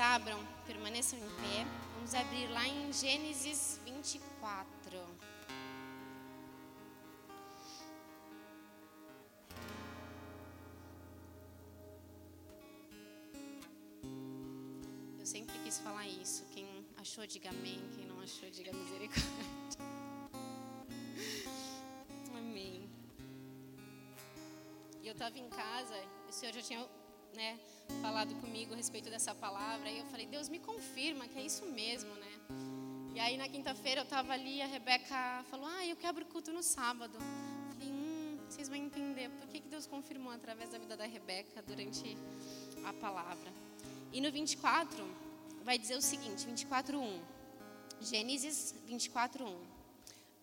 abram, permaneçam em pé. Vamos abrir lá em Gênesis 24. Eu sempre quis falar isso. Quem achou, diga amém. Quem não achou, diga misericórdia. Amém. E eu estava em casa, o Senhor já tinha né, falado comigo a respeito dessa palavra. E eu falei, Deus me confirma que é isso mesmo, né? E aí na quinta-feira eu estava ali a Rebeca falou, ah, eu quebro o culto no sábado. Eu falei, hum, vocês vão entender por que, que Deus confirmou através da vida da Rebeca durante a palavra. E no 24 vai dizer o seguinte, 24:1. Gênesis 24:1.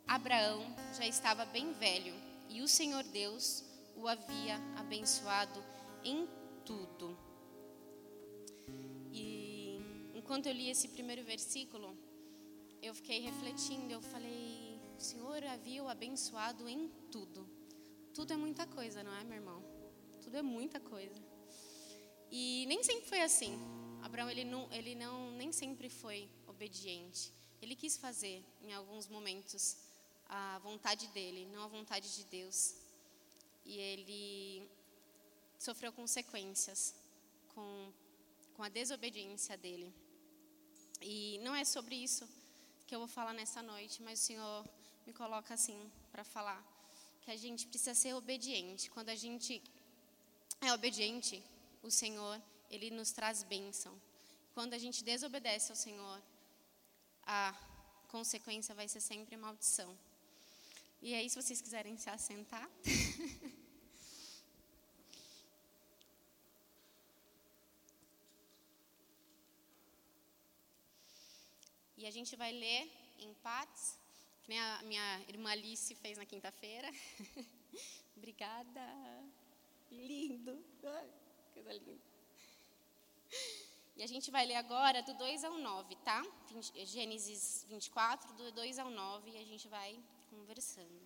Abraão já estava bem velho e o Senhor Deus o havia abençoado em tudo. E enquanto eu li esse primeiro versículo, eu fiquei refletindo, eu falei, o Senhor havia o abençoado em tudo. Tudo é muita coisa, não é, meu irmão? Tudo é muita coisa. E nem sempre foi assim. Abraão, ele não, ele não, nem sempre foi obediente. Ele quis fazer, em alguns momentos, a vontade dele, não a vontade de Deus. E ele sofreu consequências com, com a desobediência dele. E não é sobre isso que eu vou falar nessa noite, mas o Senhor me coloca assim para falar que a gente precisa ser obediente. Quando a gente é obediente, o Senhor, ele nos traz bênção. Quando a gente desobedece ao Senhor, a consequência vai ser sempre maldição. E aí, se vocês quiserem se assentar. a gente vai ler em partes, que nem a minha irmã Alice fez na quinta-feira. Obrigada. Lindo. Ai, coisa linda. E a gente vai ler agora do 2 ao 9, tá? Gênesis 24, do 2 ao 9, e a gente vai conversando.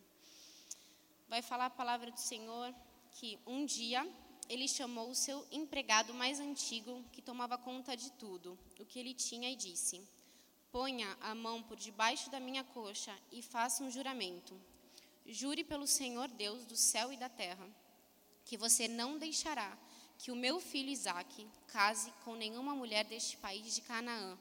Vai falar a palavra do Senhor que um dia ele chamou o seu empregado mais antigo, que tomava conta de tudo, o que ele tinha, e disse: Ponha a mão por debaixo da minha coxa e faça um juramento. Jure pelo Senhor Deus do céu e da terra, que você não deixará que o meu filho Isaque case com nenhuma mulher deste país de Canaã,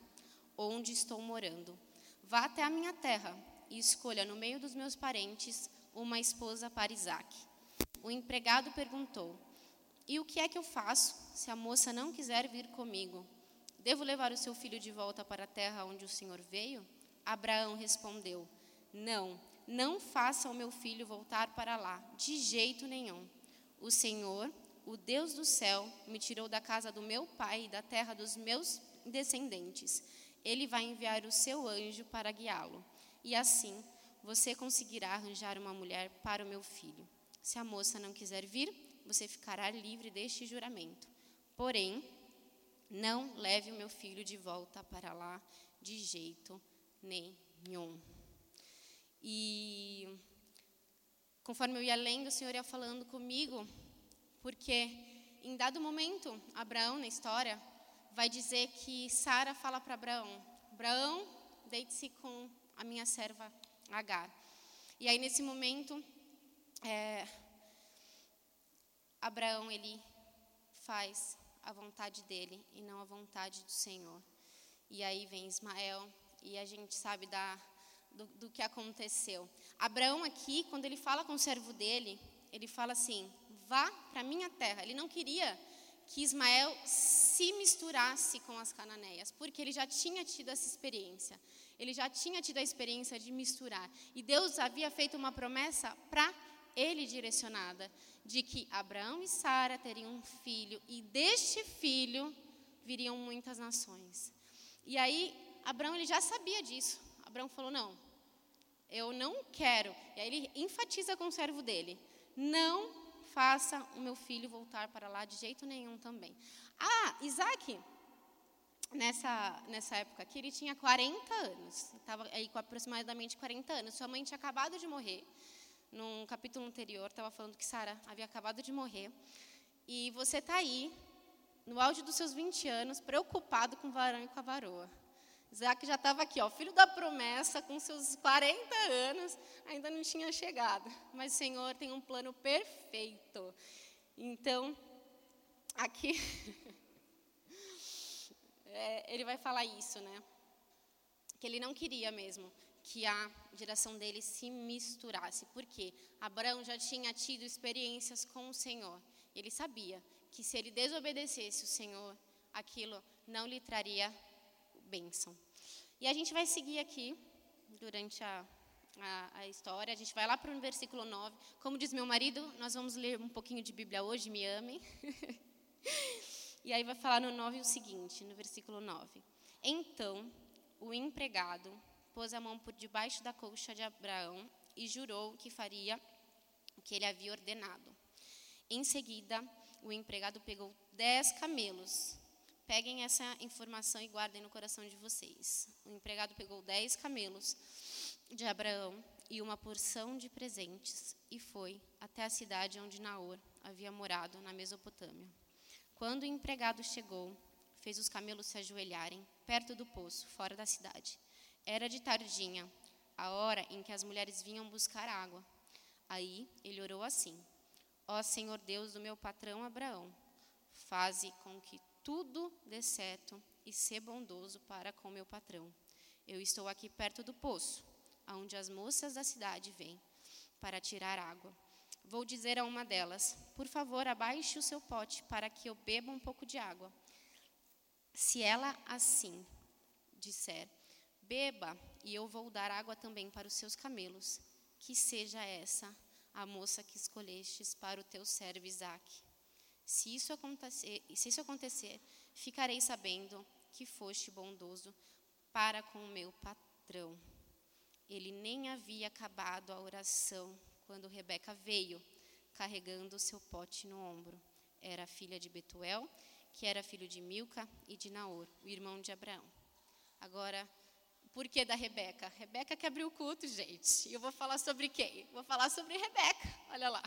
onde estou morando. Vá até a minha terra e escolha no meio dos meus parentes uma esposa para Isaque. O empregado perguntou: E o que é que eu faço se a moça não quiser vir comigo? Devo levar o seu filho de volta para a terra onde o Senhor veio? Abraão respondeu: Não, não faça o meu filho voltar para lá, de jeito nenhum. O Senhor, o Deus do céu me tirou da casa do meu pai e da terra dos meus descendentes. Ele vai enviar o seu anjo para guiá-lo. E assim você conseguirá arranjar uma mulher para o meu filho. Se a moça não quiser vir, você ficará livre deste juramento. Porém, não leve o meu filho de volta para lá de jeito nenhum. E conforme eu ia lendo, o Senhor ia falando comigo porque em dado momento, Abraão, na história, vai dizer que Sara fala para Abraão: Abraão, deite-se com a minha serva Agar. E aí, nesse momento, é, Abraão ele faz a vontade dele e não a vontade do Senhor. E aí vem Ismael e a gente sabe da, do, do que aconteceu. Abraão aqui, quando ele fala com o servo dele, ele fala assim: vá para minha terra. Ele não queria que Ismael se misturasse com as cananeias, porque ele já tinha tido essa experiência. Ele já tinha tido a experiência de misturar. E Deus havia feito uma promessa para ele direcionada, de que Abraão e Sara teriam um filho, e deste filho viriam muitas nações. E aí, Abraão ele já sabia disso. Abraão falou: Não, eu não quero. E aí ele enfatiza com o servo dele: Não faça o meu filho voltar para lá de jeito nenhum também. Ah, Isaac, nessa, nessa época aqui, ele tinha 40 anos, estava aí com aproximadamente 40 anos. Sua mãe tinha acabado de morrer. Num capítulo anterior, estava falando que Sara havia acabado de morrer. E você está aí, no auge dos seus 20 anos, preocupado com o varão e com a varoa. Isaac já estava aqui, ó, filho da promessa, com seus 40 anos, ainda não tinha chegado. Mas o Senhor tem um plano perfeito. Então, aqui, é, ele vai falar isso, né? Que ele não queria mesmo que a geração dele se misturasse. Por quê? Abraão já tinha tido experiências com o Senhor. Ele sabia que se ele desobedecesse o Senhor, aquilo não lhe traria bênção. E a gente vai seguir aqui durante a, a, a história. A gente vai lá para o versículo 9. Como diz meu marido, nós vamos ler um pouquinho de Bíblia hoje, me amem. e aí vai falar no 9 o seguinte, no versículo 9. Então, o empregado pôs a mão por debaixo da colcha de Abraão e jurou que faria o que ele havia ordenado. Em seguida, o empregado pegou dez camelos Peguem essa informação e guardem no coração de vocês. O empregado pegou dez camelos de Abraão e uma porção de presentes e foi até a cidade onde Naor havia morado, na Mesopotâmia. Quando o empregado chegou, fez os camelos se ajoelharem perto do poço, fora da cidade. Era de tardinha, a hora em que as mulheres vinham buscar água. Aí ele orou assim: Ó Senhor Deus do meu patrão Abraão, faze com que tudo dê certo e ser bondoso para com meu patrão. Eu estou aqui perto do poço, onde as moças da cidade vêm para tirar água. Vou dizer a uma delas: Por favor, abaixe o seu pote para que eu beba um pouco de água. Se ela assim disser: Beba, e eu vou dar água também para os seus camelos, que seja essa a moça que escolhestes para o teu servo Isaque. Se isso acontecer, se isso acontecer ficarei sabendo que foste bondoso para com o meu patrão. Ele nem havia acabado a oração quando Rebeca veio, carregando seu pote no ombro. Era filha de Betuel, que era filho de Milca e de Naor, o irmão de Abraão. Agora, por que da Rebeca? Rebeca que abriu o culto, gente. E eu vou falar sobre quem? Vou falar sobre Rebeca. Olha lá.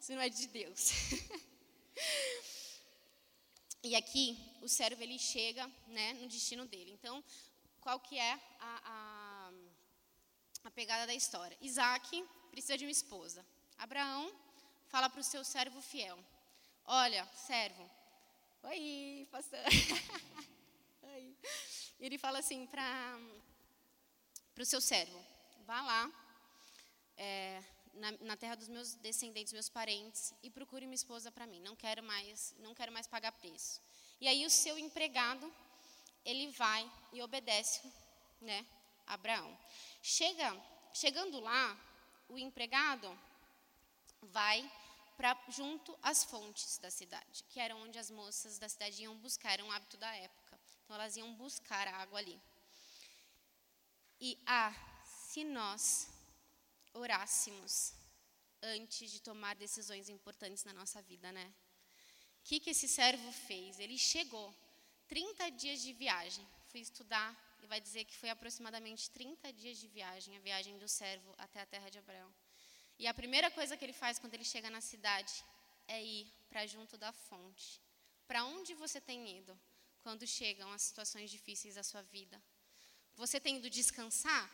Isso não é de Deus. e aqui, o servo ele chega né, no destino dele. Então, qual que é a, a, a pegada da história? Isaac precisa de uma esposa. Abraão fala para o seu servo fiel: Olha, servo, oi, pastor. oi. Ele fala assim para o seu servo: vá lá é, na, na, terra dos meus descendentes, meus parentes, e procure uma esposa para mim. Não quero mais, não quero mais pagar preço. E aí o seu empregado ele vai e obedece, né, Abraão. Chega, chegando lá, o empregado vai para junto às fontes da cidade, que eram onde as moças da cidade iam buscar, era um hábito da época. Então elas iam buscar água ali. E ah, se nós orássemos antes de tomar decisões importantes na nossa vida, né? O que, que esse servo fez? Ele chegou 30 dias de viagem. Fui estudar e vai dizer que foi aproximadamente 30 dias de viagem, a viagem do servo até a terra de Abraão. E a primeira coisa que ele faz quando ele chega na cidade é ir para junto da fonte. Para onde você tem ido quando chegam as situações difíceis da sua vida? Você tem ido descansar?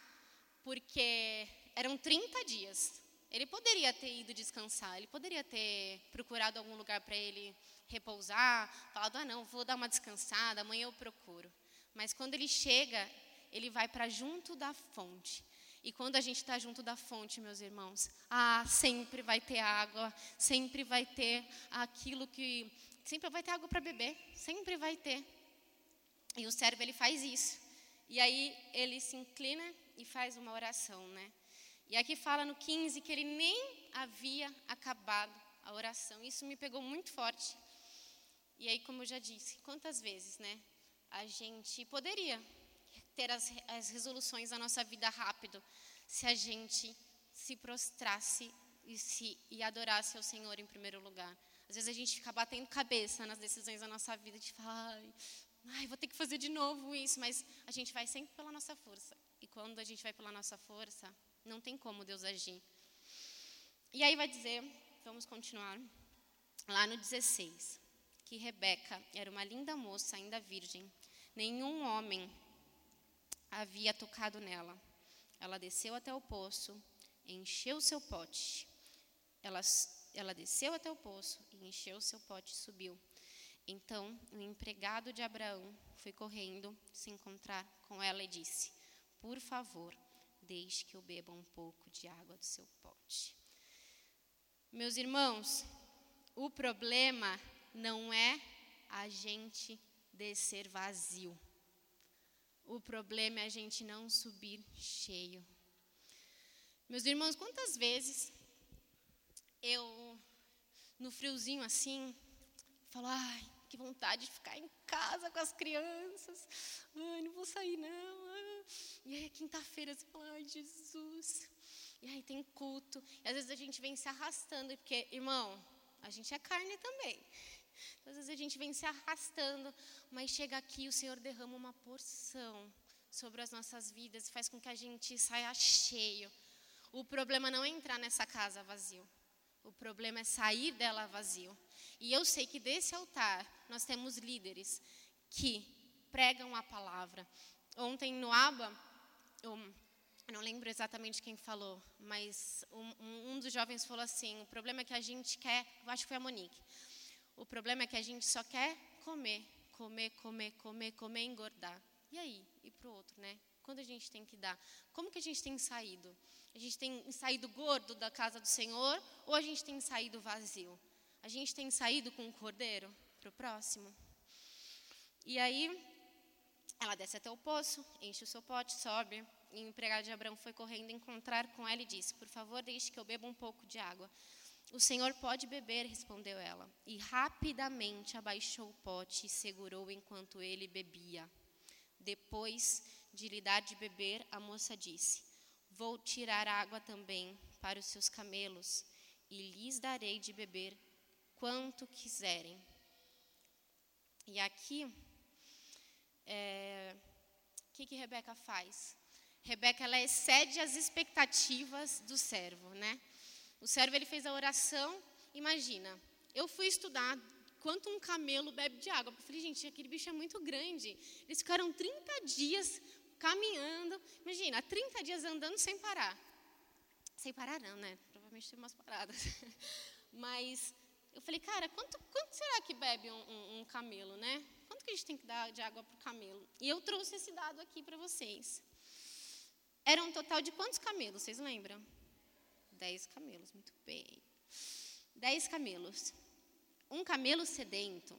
Porque eram 30 dias. Ele poderia ter ido descansar, ele poderia ter procurado algum lugar para ele repousar, falado: ah, não, vou dar uma descansada, amanhã eu procuro. Mas quando ele chega, ele vai para junto da fonte. E quando a gente está junto da fonte, meus irmãos, ah, sempre vai ter água, sempre vai ter aquilo que. Sempre vai ter água para beber, sempre vai ter. E o servo, ele faz isso. E aí ele se inclina e faz uma oração, né? E aqui fala no 15 que ele nem havia acabado a oração. Isso me pegou muito forte. E aí, como eu já disse, quantas vezes, né? A gente poderia ter as, as resoluções da nossa vida rápido se a gente se prostrasse e, se, e adorasse ao Senhor em primeiro lugar. Às vezes a gente fica batendo cabeça nas decisões da nossa vida, de falar, ai, vou ter que fazer de novo isso, mas a gente vai sempre pela nossa força. E quando a gente vai pela nossa força, não tem como Deus agir. E aí vai dizer, vamos continuar, lá no 16, que Rebeca era uma linda moça, ainda virgem. Nenhum homem havia tocado nela. Ela desceu até o poço, encheu seu pote. Ela, ela desceu até o poço encheu seu pote e subiu. Então o empregado de Abraão foi correndo se encontrar com ela e disse: Por favor, deixe que eu beba um pouco de água do seu pote. Meus irmãos, o problema não é a gente descer vazio. O problema é a gente não subir cheio. Meus irmãos, quantas vezes eu, no friozinho assim, falo, ai, que vontade de ficar em casa com as crianças. Ai, não vou sair não. E aí, quinta-feira, você fala, ai, Jesus. E aí tem culto. E às vezes a gente vem se arrastando, porque, irmão, a gente é carne também. Então, às vezes a gente vem se arrastando, mas chega aqui o Senhor derrama uma porção sobre as nossas vidas e faz com que a gente saia cheio. O problema não é entrar nessa casa vazio. O problema é sair dela vazio. E eu sei que desse altar nós temos líderes que pregam a palavra, Ontem no ABA, eu não lembro exatamente quem falou, mas um, um, dos jovens falou assim: o problema é que a gente quer, eu acho que foi a Monique, o problema é que a gente só quer comer, comer, comer, comer, comer, engordar. E aí? E para o outro, né? Quando a gente tem que dar? Como que a gente tem saído? A gente tem saído gordo da casa do Senhor ou a gente tem saído vazio? A gente tem saído com o cordeiro para o próximo? E aí, ela desce até o poço, enche o seu pote, sobe. E o empregado de Abraão foi correndo encontrar com ela e disse: Por favor, deixe que eu beba um pouco de água. O senhor pode beber, respondeu ela. E rapidamente abaixou o pote e segurou enquanto ele bebia. Depois de lhe dar de beber, a moça disse: Vou tirar água também para os seus camelos, e lhes darei de beber quanto quiserem. E aqui, é, o que, que Rebeca faz? Rebeca ela excede as expectativas do servo, né? O servo ele fez a oração. Imagina, eu fui estudar quanto um camelo bebe de água. Eu falei, gente, aquele bicho é muito grande. Eles ficaram 30 dias caminhando. Imagina, 30 dias andando sem parar. Sem parar não, né? Provavelmente tem umas paradas. Mas eu falei, cara, quanto, quanto será que bebe um, um, um camelo, né? Quanto que a gente tem que dar de água para o camelo? E eu trouxe esse dado aqui para vocês. Era um total de quantos camelos, vocês lembram? Dez camelos, muito bem. Dez camelos. Um camelo sedento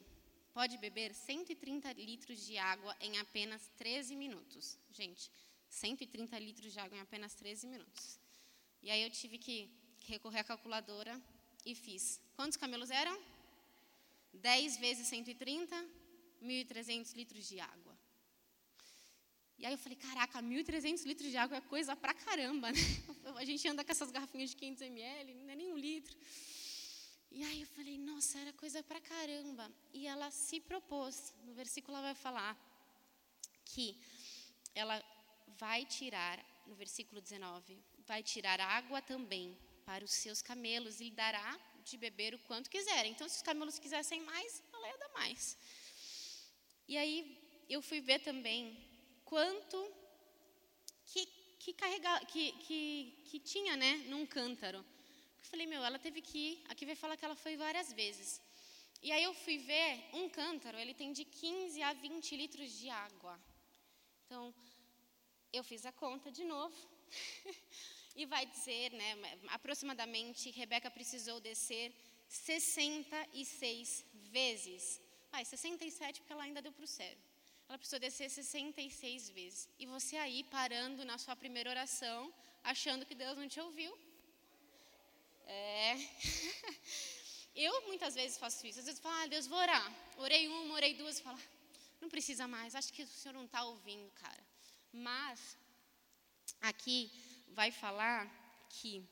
pode beber 130 litros de água em apenas 13 minutos. Gente, 130 litros de água em apenas 13 minutos. E aí eu tive que recorrer à calculadora e fiz. Quantos camelos eram? 10 vezes 130, 1.300 litros de água. E aí eu falei, caraca, 1.300 litros de água é coisa pra caramba, né? A gente anda com essas garrafinhas de 500 ml, não é nem um litro. E aí eu falei, nossa, era coisa pra caramba. E ela se propôs, no versículo ela vai falar que ela vai tirar, no versículo 19, vai tirar água também para os seus camelos e dará de beber o quanto quiserem. Então, se os camelos quisessem mais, ela ia dar mais. E aí eu fui ver também quanto que, que, carrega, que, que, que tinha né, num cântaro. Eu falei, meu, ela teve que ir. Aqui vai falar que ela foi várias vezes. E aí eu fui ver, um cântaro, ele tem de 15 a 20 litros de água. Então, eu fiz a conta de novo. e vai dizer, né, aproximadamente, Rebeca precisou descer 66 vezes. Ah, 67 porque ela ainda deu para o céu. Ela precisou descer 66 vezes. E você aí parando na sua primeira oração, achando que Deus não te ouviu. É. Eu muitas vezes faço isso. Às vezes eu falo, ah, Deus, vou orar. Orei uma, orei duas, falo, não precisa mais, acho que o Senhor não está ouvindo, cara. Mas, aqui vai falar que,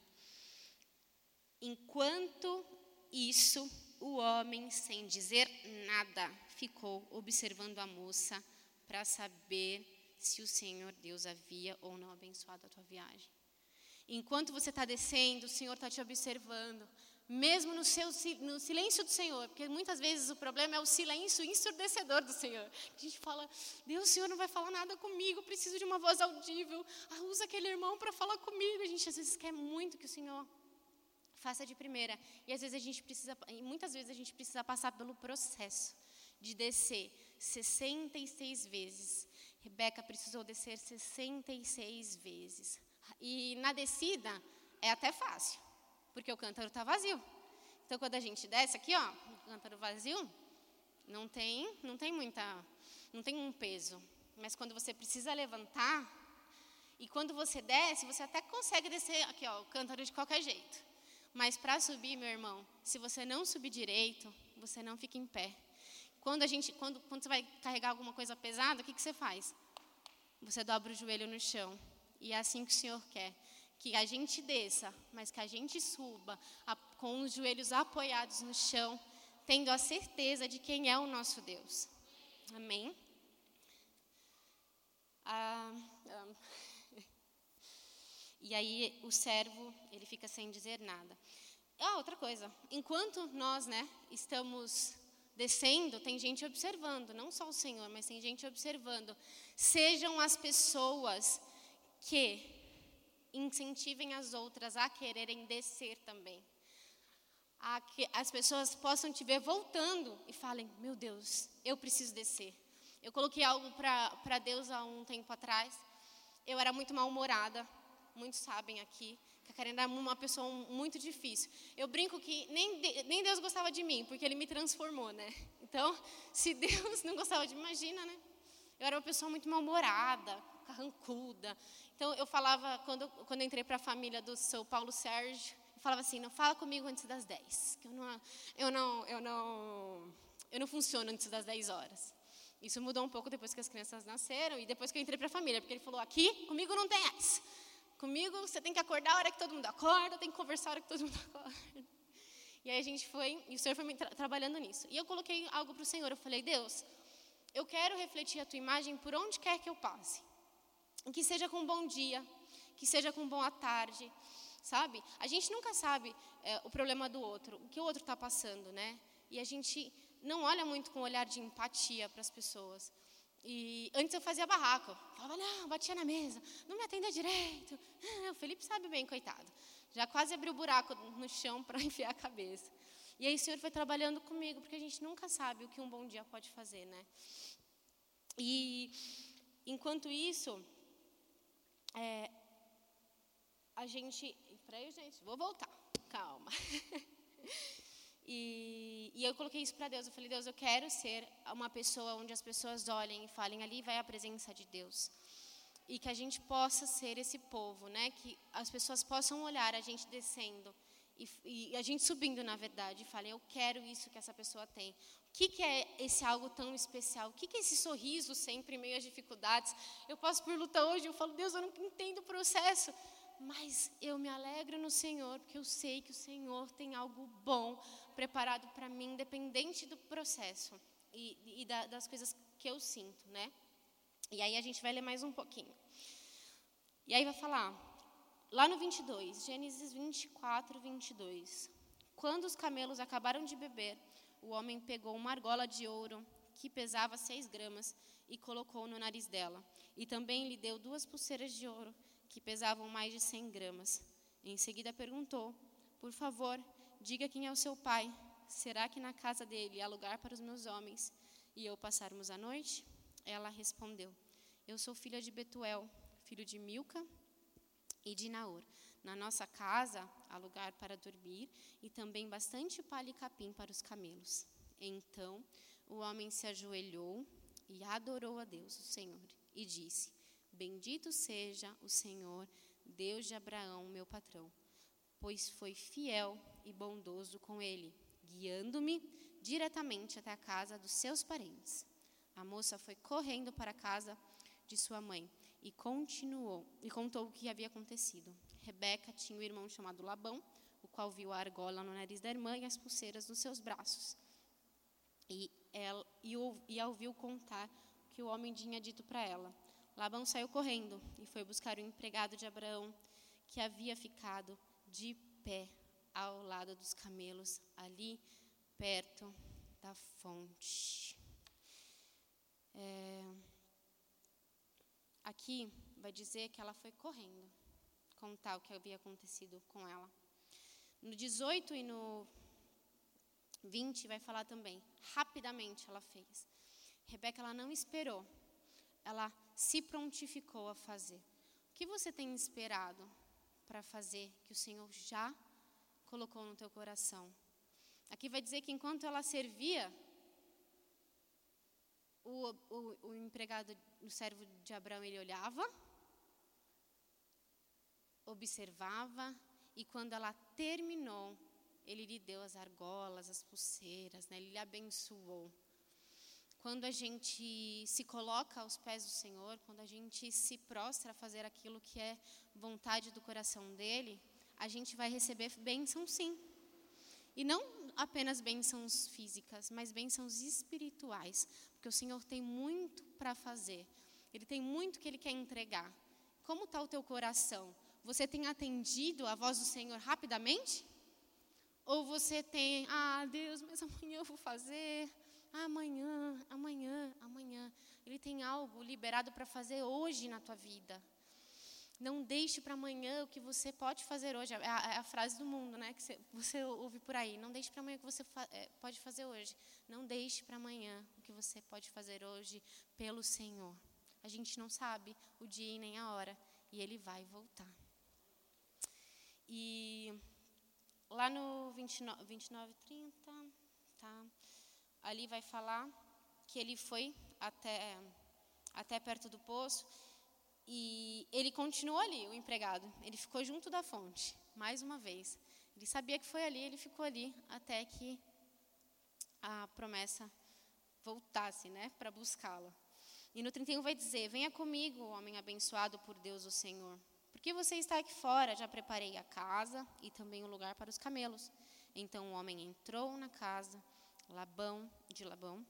enquanto isso, o homem, sem dizer nada, ficou observando a moça para saber se o Senhor Deus havia ou não abençoado a tua viagem. Enquanto você está descendo, o Senhor está te observando, mesmo no, seu, no silêncio do Senhor, porque muitas vezes o problema é o silêncio ensurdecedor do Senhor. A gente fala, Deus, o Senhor não vai falar nada comigo, preciso de uma voz audível. Ah, usa aquele irmão para falar comigo. A gente às vezes quer muito que o Senhor faça de primeira. E às vezes a gente precisa, muitas vezes a gente precisa passar pelo processo de descer 66 vezes. Rebeca precisou descer 66 vezes. E na descida é até fácil, porque o cântaro está vazio. Então, quando a gente desce aqui, ó, o cântaro vazio, não tem, não tem muita, não tem um peso. Mas quando você precisa levantar, e quando você desce, você até consegue descer aqui, ó, o cântaro de qualquer jeito. Mas para subir, meu irmão, se você não subir direito, você não fica em pé. Quando a gente, quando, quando você vai carregar alguma coisa pesada, o que, que você faz? Você dobra o joelho no chão e é assim que o Senhor quer. Que a gente desça, mas que a gente suba a, com os joelhos apoiados no chão, tendo a certeza de quem é o nosso Deus. Amém? Ah, ah. E aí o servo, ele fica sem dizer nada. Ah, outra coisa. Enquanto nós, né, estamos descendo, tem gente observando, não só o Senhor, mas tem gente observando. Sejam as pessoas que incentivem as outras a quererem descer também. A que as pessoas possam te ver voltando e falem: Meu Deus, eu preciso descer. Eu coloquei algo para Deus há um tempo atrás. Eu era muito mal-humorada, muitos sabem aqui. Que a Karen era uma pessoa muito difícil. Eu brinco que nem, nem Deus gostava de mim, porque Ele me transformou, né? Então, se Deus não gostava de mim, imagina, né? Eu era uma pessoa muito mal-humorada, carrancuda. Então eu falava, quando, quando eu entrei para a família do seu Paulo Sérgio, eu falava assim, não fala comigo antes das 10, que eu não, eu não, eu não, eu não funciono antes das 10 horas. Isso mudou um pouco depois que as crianças nasceram e depois que eu entrei para a família, porque ele falou: aqui, comigo não tem essa. Comigo você tem que acordar a hora que todo mundo acorda, tem que conversar a hora que todo mundo acorda. E aí a gente foi, e o Senhor foi tra trabalhando nisso. E eu coloquei algo para o Senhor. Eu falei: Deus, eu quero refletir a tua imagem por onde quer que eu passe. Que seja com um bom dia, que seja com boa tarde, sabe? A gente nunca sabe é, o problema do outro, o que o outro está passando, né? E a gente não olha muito com um olhar de empatia para as pessoas. E antes eu fazia barraco, falava, não, batia na mesa, não me atenda direito. Ah, o Felipe sabe bem, coitado. Já quase abriu buraco no chão para enfiar a cabeça. E aí o Senhor foi trabalhando comigo, porque a gente nunca sabe o que um bom dia pode fazer, né? E enquanto isso, é, a gente. Peraí, gente, vou voltar. Calma. E, e, eu coloquei isso para Deus. Eu falei, Deus, eu quero ser uma pessoa onde as pessoas olhem e falem, ali vai a presença de Deus. E que a gente possa ser esse povo, né? Que as pessoas possam olhar a gente descendo e, e a gente subindo, na verdade, falem, eu quero isso que essa pessoa tem. O que, que é esse algo tão especial? O que, que é esse sorriso sempre em meio às dificuldades? Eu passo por luta hoje, eu falo, Deus, eu não entendo o processo mas eu me alegro no Senhor, porque eu sei que o Senhor tem algo bom preparado para mim, independente do processo e, e da, das coisas que eu sinto, né? E aí a gente vai ler mais um pouquinho. E aí vai falar, lá no 22, Gênesis 24, 22. Quando os camelos acabaram de beber, o homem pegou uma argola de ouro que pesava seis gramas e colocou no nariz dela. E também lhe deu duas pulseiras de ouro que pesavam mais de 100 gramas. Em seguida perguntou: Por favor, diga quem é o seu pai. Será que na casa dele há lugar para os meus homens e eu passarmos a noite? Ela respondeu: Eu sou filha de Betuel, filho de Milca e de Naor. Na nossa casa há lugar para dormir e também bastante palha e capim para os camelos. Então o homem se ajoelhou e adorou a Deus, o Senhor, e disse: Bendito seja o Senhor, Deus de Abraão, meu patrão, pois foi fiel e bondoso com ele, guiando-me diretamente até a casa dos seus parentes. A moça foi correndo para a casa de sua mãe e continuou e contou o que havia acontecido. Rebeca tinha um irmão chamado Labão, o qual viu a argola no nariz da irmã e as pulseiras nos seus braços. E, ela, e, e a ouviu contar o que o homem tinha dito para ela. Labão saiu correndo e foi buscar o empregado de Abraão, que havia ficado de pé ao lado dos camelos, ali perto da fonte. É, aqui vai dizer que ela foi correndo contar o que havia acontecido com ela. No 18 e no 20 vai falar também. Rapidamente ela fez. Rebeca ela não esperou. Ela se prontificou a fazer? O que você tem esperado para fazer que o Senhor já colocou no teu coração? Aqui vai dizer que enquanto ela servia, o, o, o empregado, o servo de Abraão, ele olhava, observava, e quando ela terminou, ele lhe deu as argolas, as pulseiras, né? ele lhe abençoou. Quando a gente se coloca aos pés do Senhor, quando a gente se prostra a fazer aquilo que é vontade do coração dele, a gente vai receber bênçãos sim. E não apenas bênçãos físicas, mas bênçãos espirituais, porque o Senhor tem muito para fazer. Ele tem muito que ele quer entregar. Como está o teu coração? Você tem atendido a voz do Senhor rapidamente? Ou você tem, ah, Deus, mas amanhã eu vou fazer, amanhã, amanhã, amanhã. Ele tem algo liberado para fazer hoje na tua vida. Não deixe para amanhã o que você pode fazer hoje. É a, é a frase do mundo, né? Que você, ouve por aí. Não deixe para amanhã o que você fa, é, pode fazer hoje. Não deixe para amanhã o que você pode fazer hoje pelo Senhor. A gente não sabe o dia e nem a hora. E Ele vai voltar. E lá no 29, 29 30, tá? ali vai falar que ele foi até, até perto do poço e ele continuou ali, o empregado. Ele ficou junto da fonte, mais uma vez. Ele sabia que foi ali, ele ficou ali até que a promessa voltasse, né, para buscá-la. E no 31 vai dizer: Venha comigo, homem abençoado por Deus, o Senhor. Porque você está aqui fora, já preparei a casa e também o um lugar para os camelos. Então o homem entrou na casa Labão, de Labão,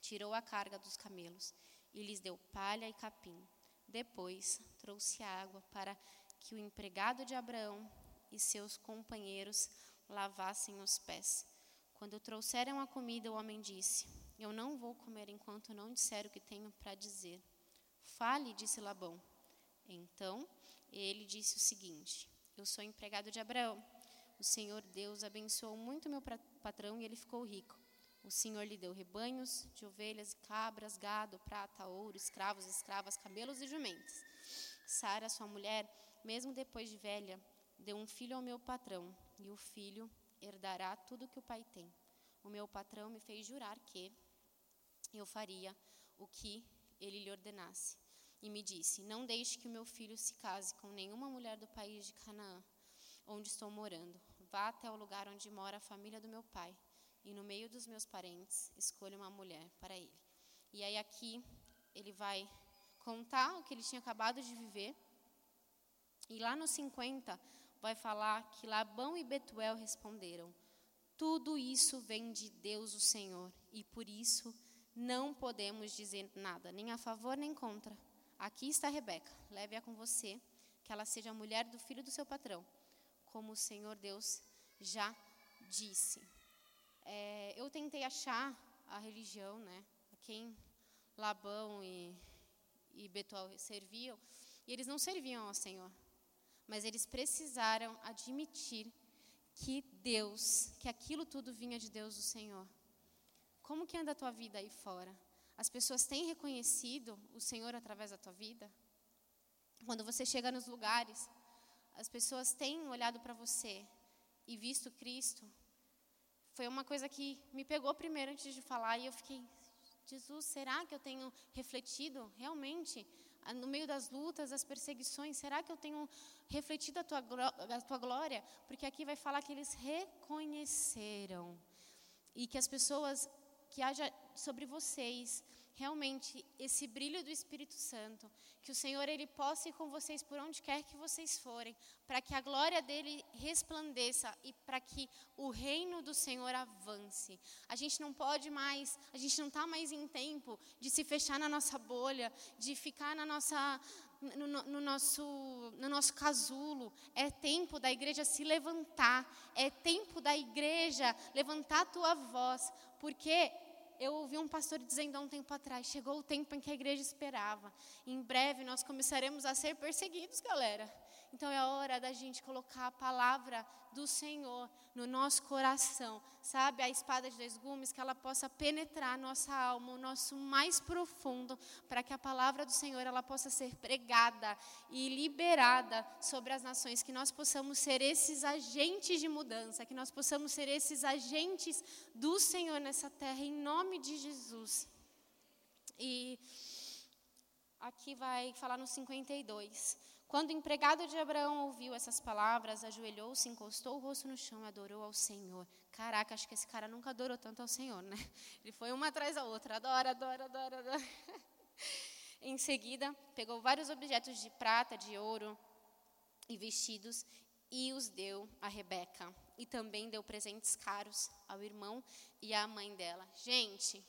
tirou a carga dos camelos e lhes deu palha e capim. Depois trouxe água para que o empregado de Abraão e seus companheiros lavassem os pés. Quando trouxeram a comida, o homem disse: Eu não vou comer enquanto não disser o que tenho para dizer. Fale, disse Labão. Então ele disse o seguinte: Eu sou empregado de Abraão. O Senhor Deus abençoou muito meu patrão e ele ficou rico. O Senhor lhe deu rebanhos de ovelhas, cabras, gado, prata, ouro, escravos, escravas, camelos e jumentos. Sara, sua mulher, mesmo depois de velha, deu um filho ao meu patrão, e o filho herdará tudo que o pai tem. O meu patrão me fez jurar que eu faria o que ele lhe ordenasse. E me disse: Não deixe que o meu filho se case com nenhuma mulher do país de Canaã, onde estou morando. Vá até o lugar onde mora a família do meu pai, e no meio dos meus parentes, escolha uma mulher para ele. E aí aqui ele vai contar o que ele tinha acabado de viver. E lá no 50 vai falar que Labão e Betuel responderam: Tudo isso vem de Deus, o Senhor, e por isso não podemos dizer nada, nem a favor nem contra. Aqui está Rebeca, leve-a com você, que ela seja a mulher do filho do seu patrão, como o Senhor Deus já disse. É, eu tentei achar a religião, né, a quem Labão e, e Betuel serviam, e eles não serviam ao Senhor, mas eles precisaram admitir que Deus, que aquilo tudo vinha de Deus, o Senhor. Como que anda a tua vida aí fora? As pessoas têm reconhecido o Senhor através da tua vida? Quando você chega nos lugares, as pessoas têm olhado para você e visto Cristo? Foi uma coisa que me pegou primeiro antes de falar e eu fiquei, Jesus, será que eu tenho refletido realmente no meio das lutas, das perseguições? Será que eu tenho refletido a tua, a tua glória? Porque aqui vai falar que eles reconheceram e que as pessoas que haja sobre vocês realmente esse brilho do Espírito Santo, que o Senhor ele possa ir com vocês por onde quer que vocês forem, para que a glória dele resplandeça e para que o reino do Senhor avance. A gente não pode mais, a gente não está mais em tempo de se fechar na nossa bolha, de ficar na nossa no, no, nosso, no nosso casulo. É tempo da igreja se levantar. É tempo da igreja levantar a tua voz. Porque eu ouvi um pastor dizendo há um tempo atrás: chegou o tempo em que a igreja esperava. Em breve nós começaremos a ser perseguidos, galera. Então é hora da gente colocar a palavra do Senhor no nosso coração, sabe? A espada de dois gumes, que ela possa penetrar nossa alma, o nosso mais profundo, para que a palavra do Senhor ela possa ser pregada e liberada sobre as nações, que nós possamos ser esses agentes de mudança, que nós possamos ser esses agentes do Senhor nessa terra, em nome de Jesus. E aqui vai falar no 52. Quando o empregado de Abraão ouviu essas palavras, ajoelhou-se, encostou o rosto no chão e adorou ao Senhor. Caraca, acho que esse cara nunca adorou tanto ao Senhor, né? Ele foi uma atrás da outra, adora, adora, adora, adora. em seguida, pegou vários objetos de prata, de ouro e vestidos e os deu a Rebeca. E também deu presentes caros ao irmão e à mãe dela. Gente,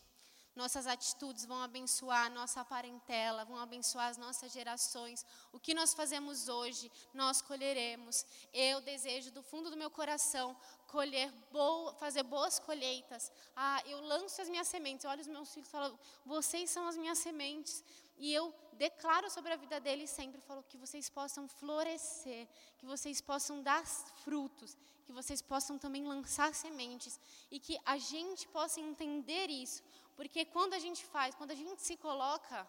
nossas atitudes vão abençoar a nossa parentela, vão abençoar as nossas gerações. O que nós fazemos hoje, nós colheremos. Eu desejo do fundo do meu coração colher boa, fazer boas colheitas. Ah, eu lanço as minhas sementes. Eu olho os meus filhos e falo: "Vocês são as minhas sementes". E eu declaro sobre a vida deles sempre, falo que vocês possam florescer, que vocês possam dar frutos, que vocês possam também lançar sementes e que a gente possa entender isso porque quando a gente faz, quando a gente se coloca,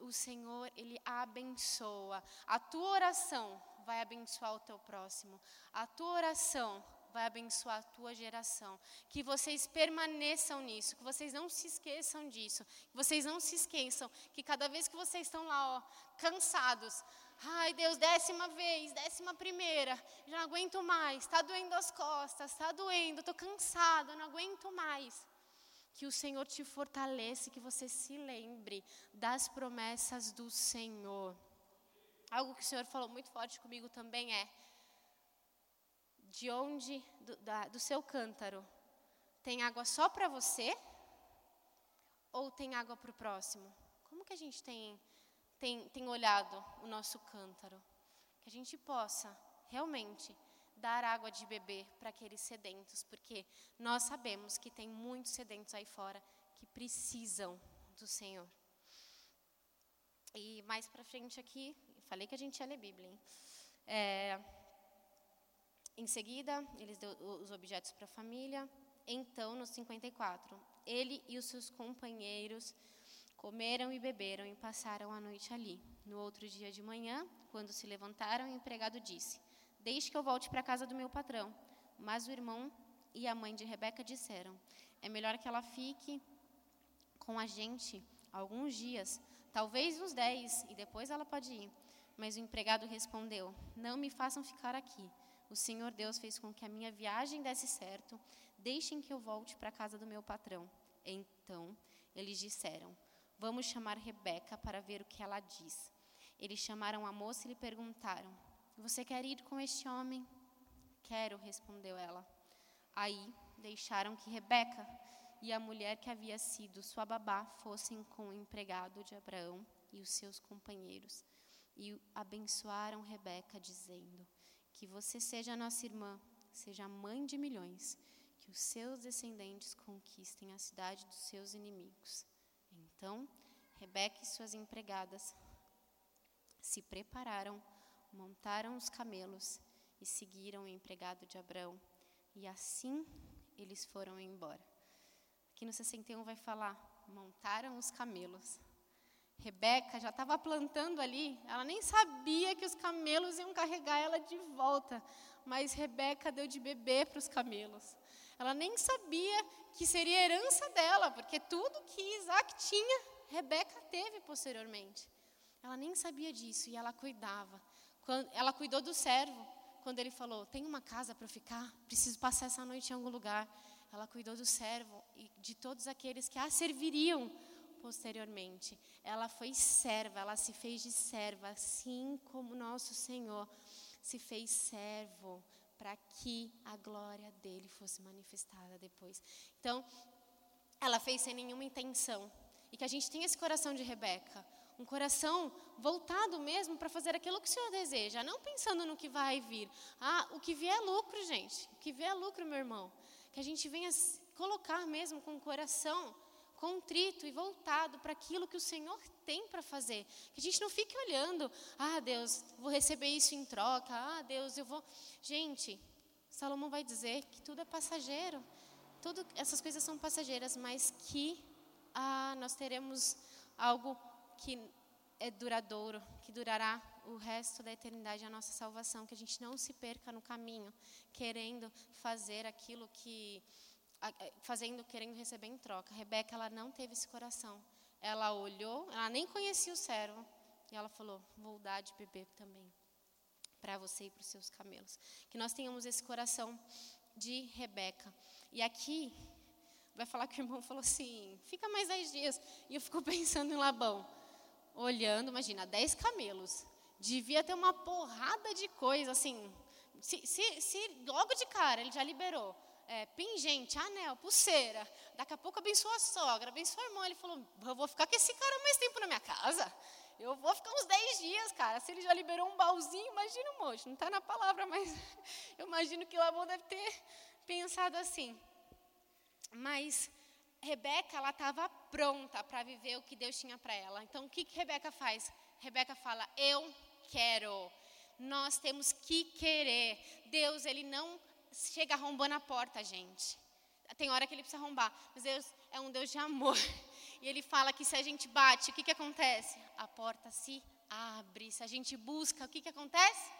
o Senhor, Ele abençoa. A tua oração vai abençoar o teu próximo. A tua oração vai abençoar a tua geração. Que vocês permaneçam nisso, que vocês não se esqueçam disso, que vocês não se esqueçam que cada vez que vocês estão lá, ó, cansados, ai Deus, décima vez, décima primeira, já não aguento mais, está doendo as costas, está doendo, estou cansado, não aguento mais que o Senhor te fortaleça, que você se lembre das promessas do Senhor. Algo que o Senhor falou muito forte comigo também é: de onde, do, da, do seu cântaro, tem água só para você ou tem água para o próximo? Como que a gente tem, tem, tem olhado o nosso cântaro? Que a gente possa realmente dar água de beber para aqueles sedentos, porque nós sabemos que tem muitos sedentos aí fora que precisam do Senhor. E mais para frente aqui, falei que a gente ia ler Bíblia, hein? É, em seguida, eles deu os objetos para a família. Então, no 54, ele e os seus companheiros comeram e beberam e passaram a noite ali. No outro dia de manhã, quando se levantaram, o empregado disse: Deixe que eu volte para a casa do meu patrão. Mas o irmão e a mãe de Rebeca disseram: É melhor que ela fique com a gente alguns dias, talvez uns dez, e depois ela pode ir. Mas o empregado respondeu: Não me façam ficar aqui. O Senhor Deus fez com que a minha viagem desse certo. Deixem que eu volte para a casa do meu patrão. Então eles disseram: Vamos chamar Rebeca para ver o que ela diz. Eles chamaram a moça e lhe perguntaram: Você quer ir com este homem? Quero, respondeu ela. Aí deixaram que Rebeca e a mulher que havia sido sua babá fossem com o empregado de Abraão e os seus companheiros. E abençoaram Rebeca, dizendo: que você seja nossa irmã, seja mãe de milhões, que os seus descendentes conquistem a cidade dos seus inimigos. Então, Rebeca e suas empregadas se prepararam, montaram os camelos e seguiram o empregado de Abraão. E assim eles foram embora. Aqui no 61 vai falar: montaram os camelos. Rebeca já estava plantando ali, ela nem sabia que os camelos iam carregar ela de volta, mas Rebeca deu de beber para os camelos. Ela nem sabia que seria herança dela, porque tudo que Isaac tinha, Rebeca teve posteriormente. Ela nem sabia disso e ela cuidava. Quando, ela cuidou do servo. Quando ele falou: Tem uma casa para ficar? Preciso passar essa noite em algum lugar. Ela cuidou do servo e de todos aqueles que a serviriam posteriormente. Ela foi serva, ela se fez de serva, assim como nosso Senhor se fez servo para que a glória dele fosse manifestada depois. Então, ela fez sem nenhuma intenção. E que a gente tenha esse coração de Rebeca, um coração voltado mesmo para fazer aquilo que o Senhor deseja, não pensando no que vai vir. Ah, o que vier é lucro, gente. O que vier é lucro, meu irmão. Que a gente venha colocar mesmo com o coração contrito e voltado para aquilo que o Senhor tem para fazer. Que a gente não fique olhando, ah, Deus, vou receber isso em troca, ah, Deus, eu vou. Gente, Salomão vai dizer que tudo é passageiro. Tudo, essas coisas são passageiras, mas que ah, nós teremos algo que é duradouro, que durará o resto da eternidade, a nossa salvação, que a gente não se perca no caminho, querendo fazer aquilo que fazendo, querendo receber em troca. Rebeca, ela não teve esse coração. Ela olhou, ela nem conhecia o servo, e ela falou: Vou dar de beber também para você e para os seus camelos. Que nós tenhamos esse coração de Rebeca. E aqui vai falar que o irmão falou assim: fica mais dez dias. E eu fico pensando em Labão, olhando, imagina, dez camelos. Devia ter uma porrada de coisa, assim. Se, se, se logo de cara ele já liberou é, pingente, anel, pulseira. Daqui a pouco abençoa a sogra, abençoa a irmã. Ele falou: Eu vou ficar com esse cara mais tempo na minha casa. Eu vou ficar uns 10 dias, cara. Se ele já liberou um baúzinho, imagina um monte. Não está na palavra, mas eu imagino que Labão deve ter pensado assim. Mas Rebeca, ela estava pronta para viver o que Deus tinha para ela. Então, o que, que Rebeca faz? Rebeca fala: Eu quero. Nós temos que querer. Deus, ele não chega arrombando a porta, gente. Tem hora que ele precisa arrombar. Mas Deus é um Deus de amor. E ele fala que se a gente bate, o que, que acontece? A porta se abre. Se a gente busca, o que, que acontece?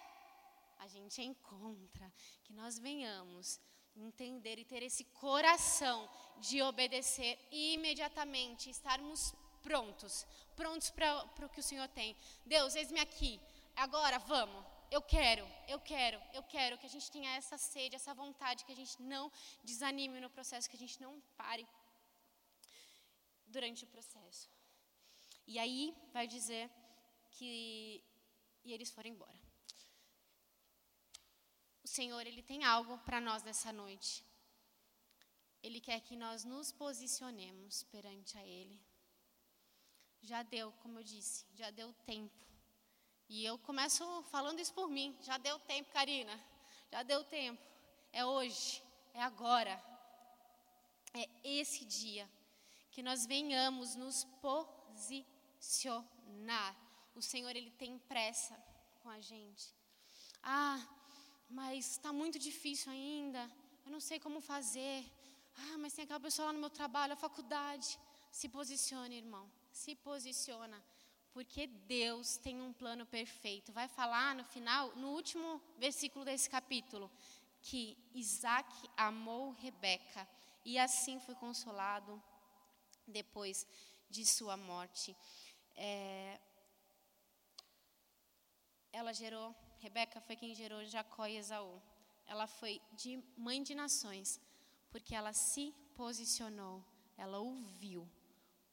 A gente encontra. Que nós venhamos entender e ter esse coração de obedecer imediatamente, estarmos prontos, prontos para o que o Senhor tem. Deus, eis-me aqui, agora vamos eu quero, eu quero, eu quero que a gente tenha essa sede, essa vontade, que a gente não desanime no processo, que a gente não pare durante o processo. E aí vai dizer que e eles foram embora. Senhor, ele tem algo para nós nessa noite. Ele quer que nós nos posicionemos perante a ele. Já deu, como eu disse, já deu tempo. E eu começo falando isso por mim. Já deu tempo, Karina. Já deu tempo. É hoje, é agora. É esse dia que nós venhamos nos posicionar. O Senhor, Ele tem pressa com a gente. Ah, mas está muito difícil ainda. Eu não sei como fazer. Ah, mas tem aquela pessoa lá no meu trabalho, a faculdade. Se posicione, irmão. Se posiciona. Porque Deus tem um plano perfeito. Vai falar no final, no último versículo desse capítulo, que Isaac amou Rebeca e assim foi consolado depois de sua morte. É, ela gerou, Rebeca foi quem gerou Jacó e Esaú. Ela foi de mãe de nações, porque ela se posicionou, ela ouviu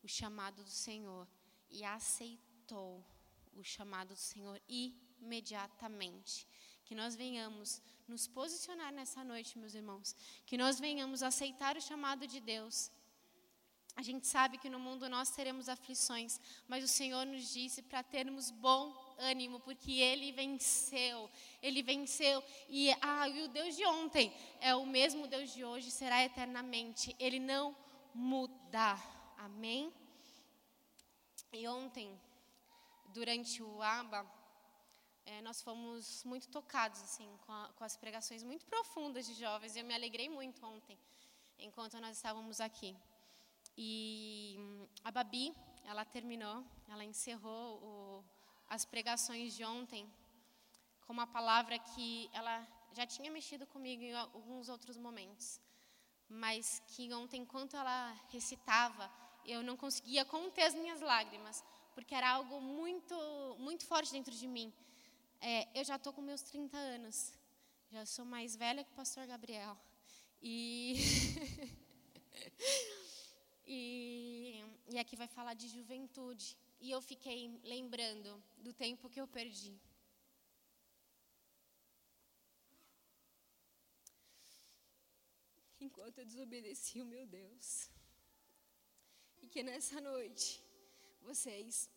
o chamado do Senhor e aceitou o chamado do Senhor imediatamente. Que nós venhamos nos posicionar nessa noite, meus irmãos. Que nós venhamos aceitar o chamado de Deus. A gente sabe que no mundo nós teremos aflições, mas o Senhor nos disse para termos bom ânimo, porque Ele venceu. Ele venceu. E, ah, e o Deus de ontem é o mesmo Deus de hoje, será eternamente. Ele não muda. Amém? E ontem, durante o ABA, é, nós fomos muito tocados assim com, a, com, as pregações muito profundas de jovens. E eu me alegrei muito ontem, enquanto nós estávamos aqui. E hum, a Babi, ela terminou, ela encerrou o, as pregações de ontem com uma palavra que ela já tinha mexido comigo em alguns outros momentos, mas que ontem, enquanto ela recitava, eu não conseguia conter as minhas lágrimas, porque era algo muito, muito forte dentro de mim. É, eu já estou com meus 30 anos, já sou mais velha que o pastor Gabriel. E, e, e aqui vai falar de juventude. E eu fiquei lembrando do tempo que eu perdi. Enquanto eu desobedeci o meu Deus. E que nessa noite vocês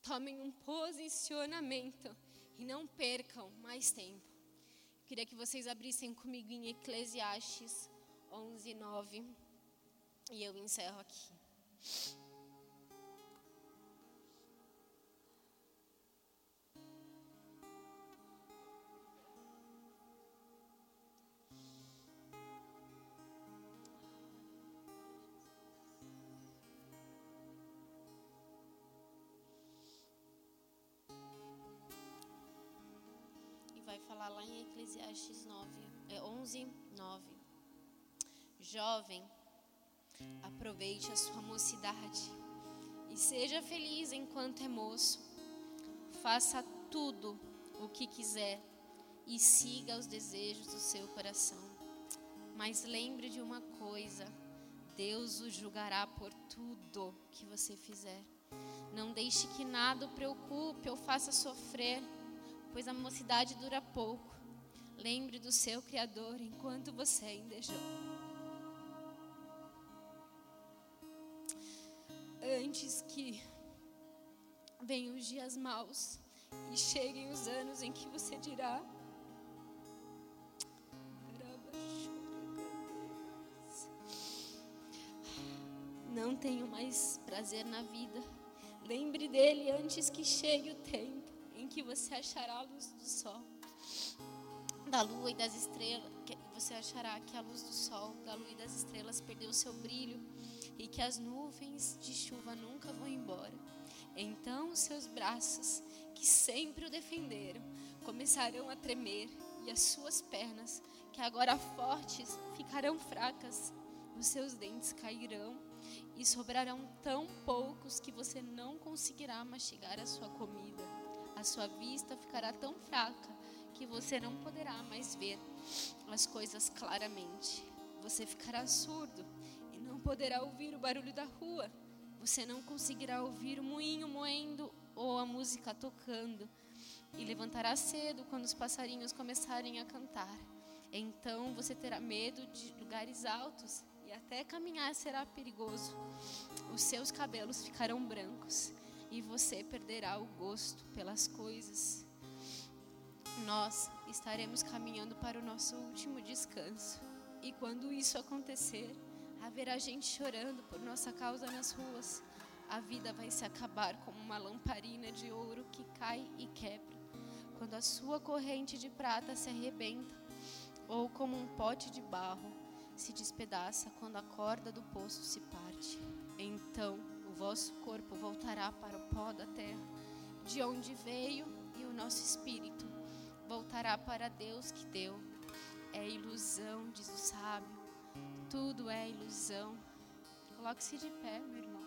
tomem um posicionamento e não percam mais tempo. Eu queria que vocês abrissem comigo em Eclesiastes 11, 9. E eu encerro aqui. Falar lá em Eclesiastes 9, é 11, 9. Jovem, aproveite a sua mocidade e seja feliz enquanto é moço. Faça tudo o que quiser e siga os desejos do seu coração. Mas lembre de uma coisa: Deus o julgará por tudo que você fizer. Não deixe que nada o preocupe ou faça sofrer pois a mocidade dura pouco. Lembre do seu Criador enquanto você ainda é jovem. Antes que venham os dias maus e cheguem os anos em que você dirá: Não tenho mais prazer na vida. Lembre dele antes que chegue o tempo que você achará a luz do sol, da lua e das estrelas, que você achará que a luz do sol, da lua e das estrelas perdeu seu brilho e que as nuvens de chuva nunca vão embora. Então seus braços, que sempre o defenderam, começarão a tremer e as suas pernas, que agora fortes, ficarão fracas. Os seus dentes cairão e sobrarão tão poucos que você não conseguirá mastigar a sua comida a sua vista ficará tão fraca que você não poderá mais ver as coisas claramente. Você ficará surdo e não poderá ouvir o barulho da rua. Você não conseguirá ouvir o moinho moendo ou a música tocando. E levantará cedo quando os passarinhos começarem a cantar. Então você terá medo de lugares altos e até caminhar será perigoso. Os seus cabelos ficarão brancos e você perderá o gosto pelas coisas. Nós estaremos caminhando para o nosso último descanso. E quando isso acontecer, haverá gente chorando por nossa causa nas ruas. A vida vai se acabar como uma lamparina de ouro que cai e quebra. Quando a sua corrente de prata se arrebenta, ou como um pote de barro se despedaça quando a corda do poço se parte. Então vosso corpo voltará para o pó da terra, de onde veio, e o nosso espírito voltará para Deus que deu. É ilusão, diz o sábio. Tudo é ilusão. Coloque-se de pé, meu irmão.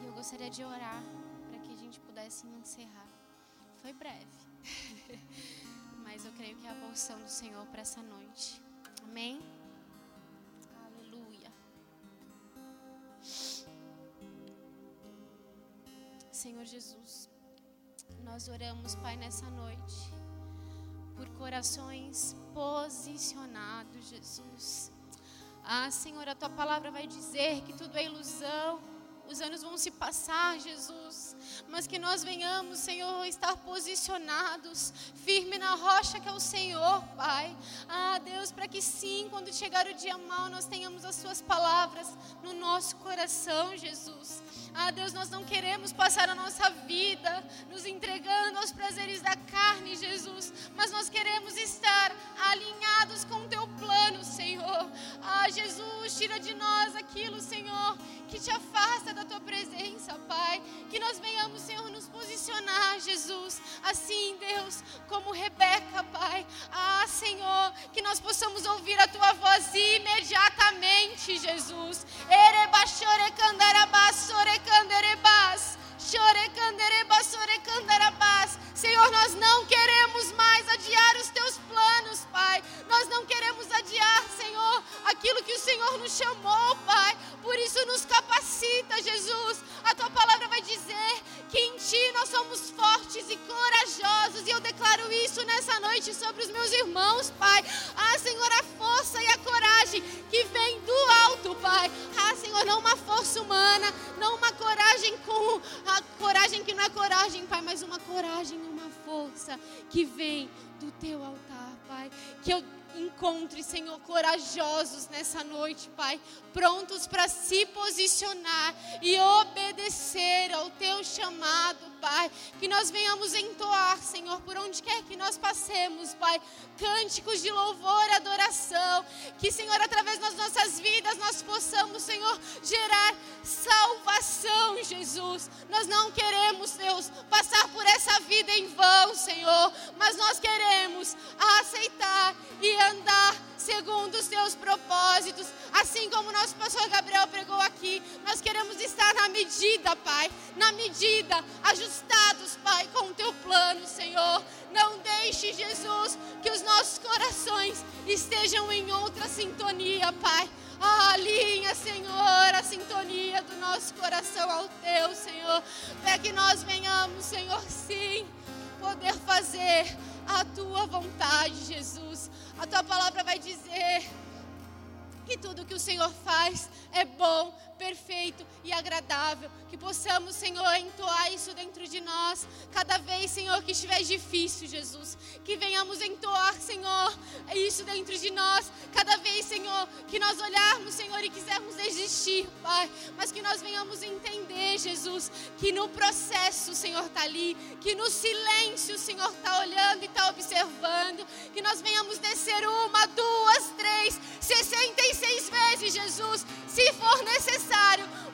E eu gostaria de orar para que a gente pudesse encerrar. Foi breve, mas eu creio que é a porção do Senhor para essa noite. Amém? Aleluia. Senhor Jesus, nós oramos, Pai, nessa noite, por corações posicionados, Jesus. Ah, Senhor, a tua palavra vai dizer que tudo é ilusão os anos vão se passar, Jesus, mas que nós venhamos, Senhor, estar posicionados, firme na rocha que é o Senhor, Pai. Ah, Deus, para que sim, quando chegar o dia mal, nós tenhamos as Suas palavras no nosso coração, Jesus. Ah, Deus, nós não queremos passar a nossa vida nos entregando aos prazeres da carne, Jesus, mas nós queremos estar alinhados com o Teu plano, Senhor. Ah, Jesus, tira de nós aquilo, Senhor, que te afasta da tua presença, Pai. Que nós venhamos, Senhor, nos posicionar, Jesus. Assim, Deus, como Rebeca, Pai. Ah, Senhor, que nós possamos ouvir a tua voz imediatamente, Jesus. Senhor, nós não queremos mais Pai. Nós não queremos adiar, Senhor, aquilo que o Senhor nos chamou, Pai. Por isso, nos capacita, Jesus. A tua palavra vai dizer que em Ti nós somos fortes e corajosos. E eu declaro isso nessa noite sobre os meus irmãos, Pai. Ah, Senhor, a força e a coragem que vem do alto, Pai. Ah, Senhor, não uma força humana, não uma coragem com a coragem que não é coragem, Pai, mas uma coragem, uma força que vem do Teu altar, Pai. Que eu encontre, Senhor, corajosos nessa noite, Pai, prontos para se posicionar e obedecer ao teu chamado, Pai. Que nós venhamos entoar, Senhor, por onde quer que nós passemos, Pai, cânticos de louvor e adoração. Que, Senhor, através das nossas vidas nós possamos, Senhor, gerar salvação, Jesus. Nós não queremos, Deus, passar por essa vida em vão, Senhor, mas nós queremos aceitar e andar segundo os teus propósitos, assim como nosso pastor Gabriel pregou aqui. Nós queremos estar na medida, Pai, na medida, ajustados, Pai, com o teu plano, Senhor. Não deixe, Jesus, que os nossos corações estejam em outra sintonia, Pai. Alinha, Senhor, a sintonia do nosso coração ao teu, Senhor, para que nós venhamos, Senhor, sim, poder fazer a tua vontade, Jesus. A tua palavra vai dizer que tudo que o Senhor faz é bom, perfeito e agradável. Que possamos, Senhor, entoar isso dentro de nós. Cada vez, Senhor, que estiver difícil, Jesus. Que venhamos entoar, Senhor, isso dentro de nós. Cada vez, Senhor, que nós olharmos, Senhor, e quisermos desistir, Pai. Mas que nós venhamos entender, Jesus, que no processo o Senhor está ali. Que no silêncio o Senhor está olhando e está observando. Que nós venhamos descer uma, duas, três, sessenta e seis vezes, Jesus, se for necessário,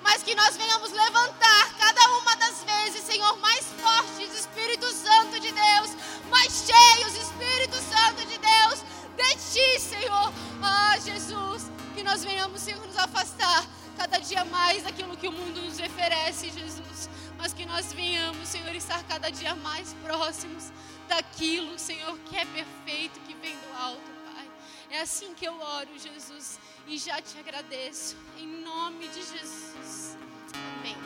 mas que nós venhamos levantar cada uma das vezes, Senhor, mais fortes, Espírito Santo de Deus, mais cheios, Espírito Santo de Deus, de Ti, Senhor. Ah, Jesus, que nós venhamos, Senhor, nos afastar cada dia mais daquilo que o mundo nos oferece, Jesus mas que nós venhamos, Senhor, estar cada dia mais próximos daquilo, Senhor, que é perfeito, que vem do alto, Pai. É assim que eu oro, Jesus, e já te agradeço. Em nome de Jesus. Amém.